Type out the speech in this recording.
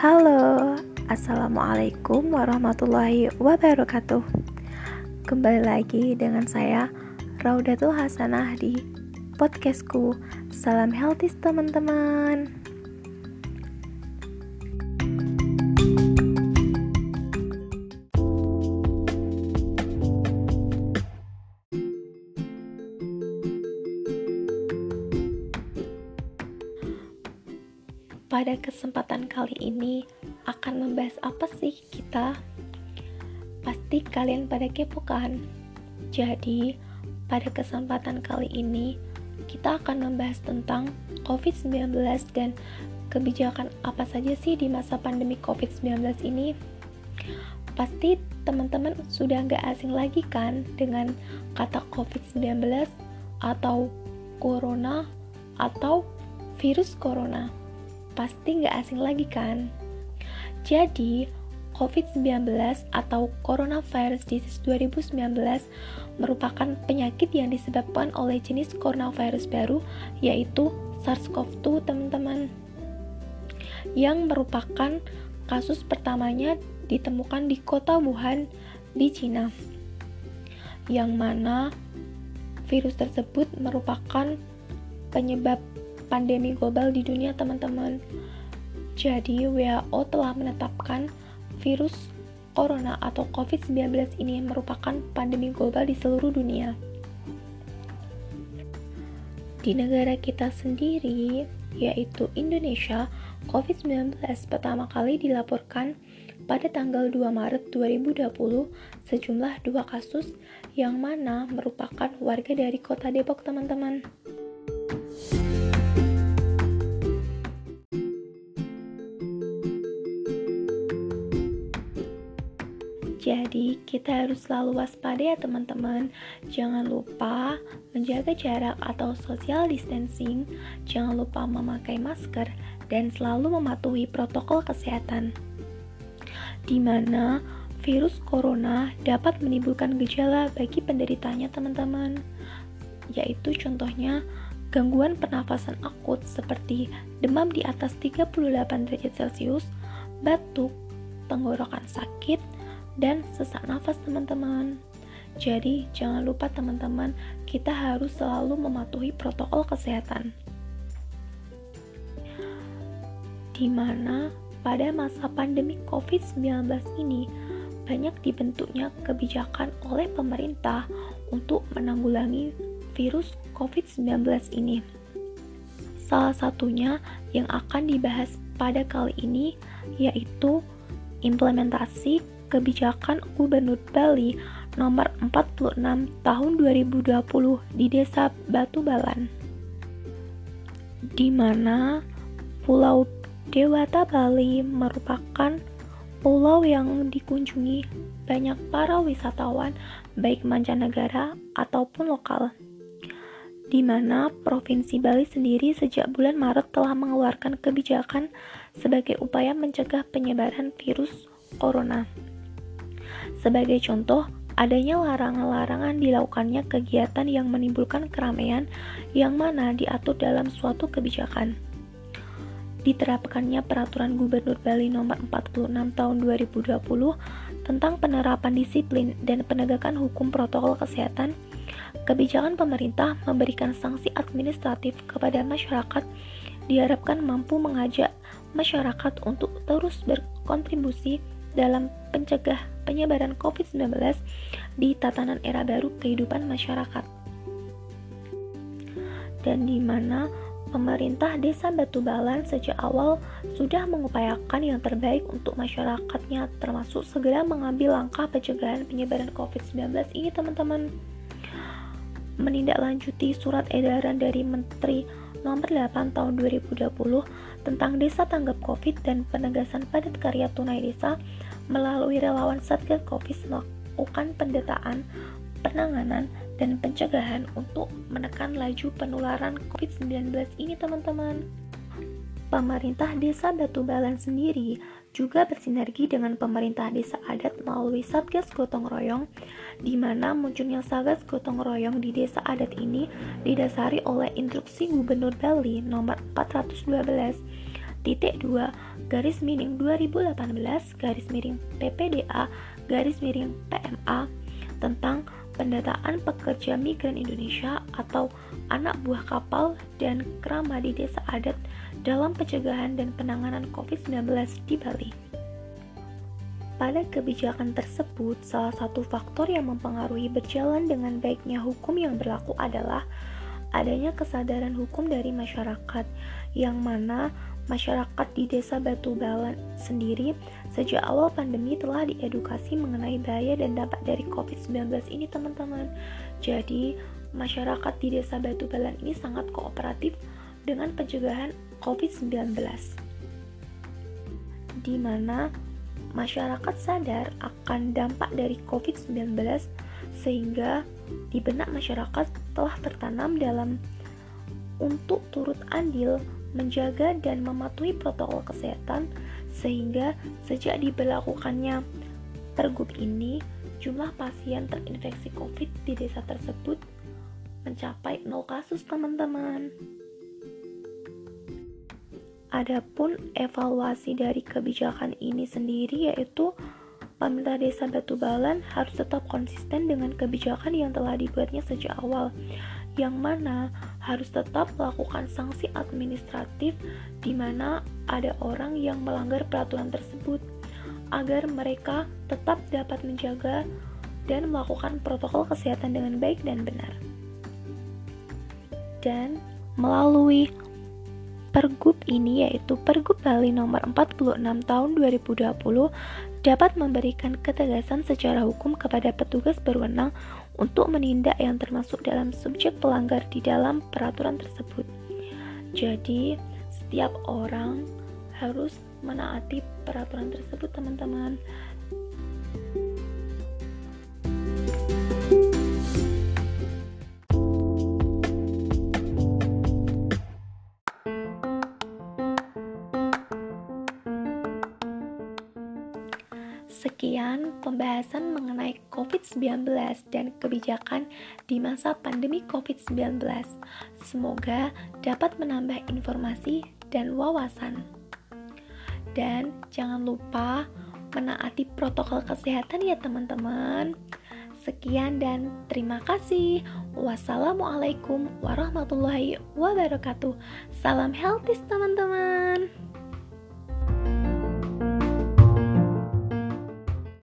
Halo, Assalamualaikum warahmatullahi wabarakatuh. Kembali lagi dengan saya Raudatul Hasanah di podcastku Salam healthy teman-teman Pada kesempatan kali ini akan membahas apa sih kita? Pasti kalian pada kepo kan? Jadi, pada kesempatan kali ini kita akan membahas tentang COVID-19 dan kebijakan apa saja sih di masa pandemi COVID-19 ini? Pasti teman-teman sudah nggak asing lagi kan dengan kata COVID-19 atau Corona atau virus Corona pasti nggak asing lagi kan? Jadi, COVID-19 atau Coronavirus Disease 2019 merupakan penyakit yang disebabkan oleh jenis coronavirus baru yaitu SARS-CoV-2 teman-teman yang merupakan kasus pertamanya ditemukan di kota Wuhan di Cina yang mana virus tersebut merupakan penyebab pandemi global di dunia teman-teman. Jadi WHO telah menetapkan virus corona atau COVID-19 ini merupakan pandemi global di seluruh dunia. Di negara kita sendiri, yaitu Indonesia, COVID-19 pertama kali dilaporkan pada tanggal 2 Maret 2020 sejumlah dua kasus yang mana merupakan warga dari kota Depok teman-teman. Kita harus selalu waspada ya teman-teman. Jangan lupa menjaga jarak atau social distancing, jangan lupa memakai masker, dan selalu mematuhi protokol kesehatan. Di mana virus corona dapat menimbulkan gejala bagi penderitanya teman-teman, yaitu contohnya gangguan pernafasan akut seperti demam di atas 38 derajat Celcius, batuk, tenggorokan sakit, dan sesak nafas teman-teman. Jadi, jangan lupa teman-teman, kita harus selalu mematuhi protokol kesehatan. Di mana pada masa pandemi COVID-19 ini banyak dibentuknya kebijakan oleh pemerintah untuk menanggulangi virus COVID-19 ini. Salah satunya yang akan dibahas pada kali ini yaitu implementasi kebijakan Gubernur Bali nomor 46 tahun 2020 di Desa Batu Balan di mana Pulau Dewata Bali merupakan pulau yang dikunjungi banyak para wisatawan baik mancanegara ataupun lokal di mana Provinsi Bali sendiri sejak bulan Maret telah mengeluarkan kebijakan sebagai upaya mencegah penyebaran virus corona. Sebagai contoh, adanya larangan-larangan dilakukannya kegiatan yang menimbulkan keramaian yang mana diatur dalam suatu kebijakan. Diterapkannya peraturan Gubernur Bali nomor 46 tahun 2020 tentang penerapan disiplin dan penegakan hukum protokol kesehatan, kebijakan pemerintah memberikan sanksi administratif kepada masyarakat diharapkan mampu mengajak masyarakat untuk terus berkontribusi dalam pencegah penyebaran COVID-19 di tatanan era baru kehidupan masyarakat. Dan di mana pemerintah Desa Batubalan sejak awal sudah mengupayakan yang terbaik untuk masyarakatnya termasuk segera mengambil langkah pencegahan penyebaran COVID-19 ini teman-teman menindaklanjuti surat edaran dari Menteri nomor 8 tahun 2020 tentang desa tanggap COVID dan penegasan padat karya tunai desa melalui relawan Satgas Covid melakukan pendataan, penanganan, dan pencegahan untuk menekan laju penularan COVID-19 ini teman-teman. Pemerintah Desa Batubalan sendiri juga bersinergi dengan pemerintah desa adat melalui Satgas Gotong Royong, di mana munculnya Satgas Gotong Royong di desa adat ini didasari oleh instruksi Gubernur Bali nomor 412 titik 2 garis miring 2018 garis miring PPDA garis miring PMA tentang pendataan pekerja migran Indonesia atau anak buah kapal dan kerama di desa adat dalam pencegahan dan penanganan COVID-19 di Bali. Pada kebijakan tersebut, salah satu faktor yang mempengaruhi berjalan dengan baiknya hukum yang berlaku adalah adanya kesadaran hukum dari masyarakat, yang mana masyarakat di desa Batu Balan sendiri sejak awal pandemi telah diedukasi mengenai bahaya dan dampak dari COVID-19 ini teman-teman. Jadi, masyarakat di desa Batu Balan ini sangat kooperatif dengan pencegahan COVID-19. Di mana masyarakat sadar akan dampak dari COVID-19 sehingga di benak masyarakat telah tertanam dalam untuk turut andil menjaga dan mematuhi protokol kesehatan sehingga sejak diberlakukannya pergub ini jumlah pasien terinfeksi COVID di desa tersebut mencapai 0 kasus teman-teman. Adapun evaluasi dari kebijakan ini sendiri yaitu pemerintah desa Batubalan harus tetap konsisten dengan kebijakan yang telah dibuatnya sejak awal yang mana harus tetap melakukan sanksi administratif di mana ada orang yang melanggar peraturan tersebut agar mereka tetap dapat menjaga dan melakukan protokol kesehatan dengan baik dan benar. Dan melalui Pergub ini yaitu Pergub Bali nomor 46 tahun 2020 dapat memberikan ketegasan secara hukum kepada petugas berwenang untuk menindak yang termasuk dalam subjek pelanggar di dalam peraturan tersebut. Jadi, setiap orang harus menaati peraturan tersebut, teman-teman. Sekian pembahasan mengenai COVID-19 dan kebijakan di masa pandemi COVID-19. Semoga dapat menambah informasi dan wawasan. Dan jangan lupa menaati protokol kesehatan ya teman-teman. Sekian dan terima kasih. Wassalamualaikum warahmatullahi wabarakatuh. Salam healthy teman-teman.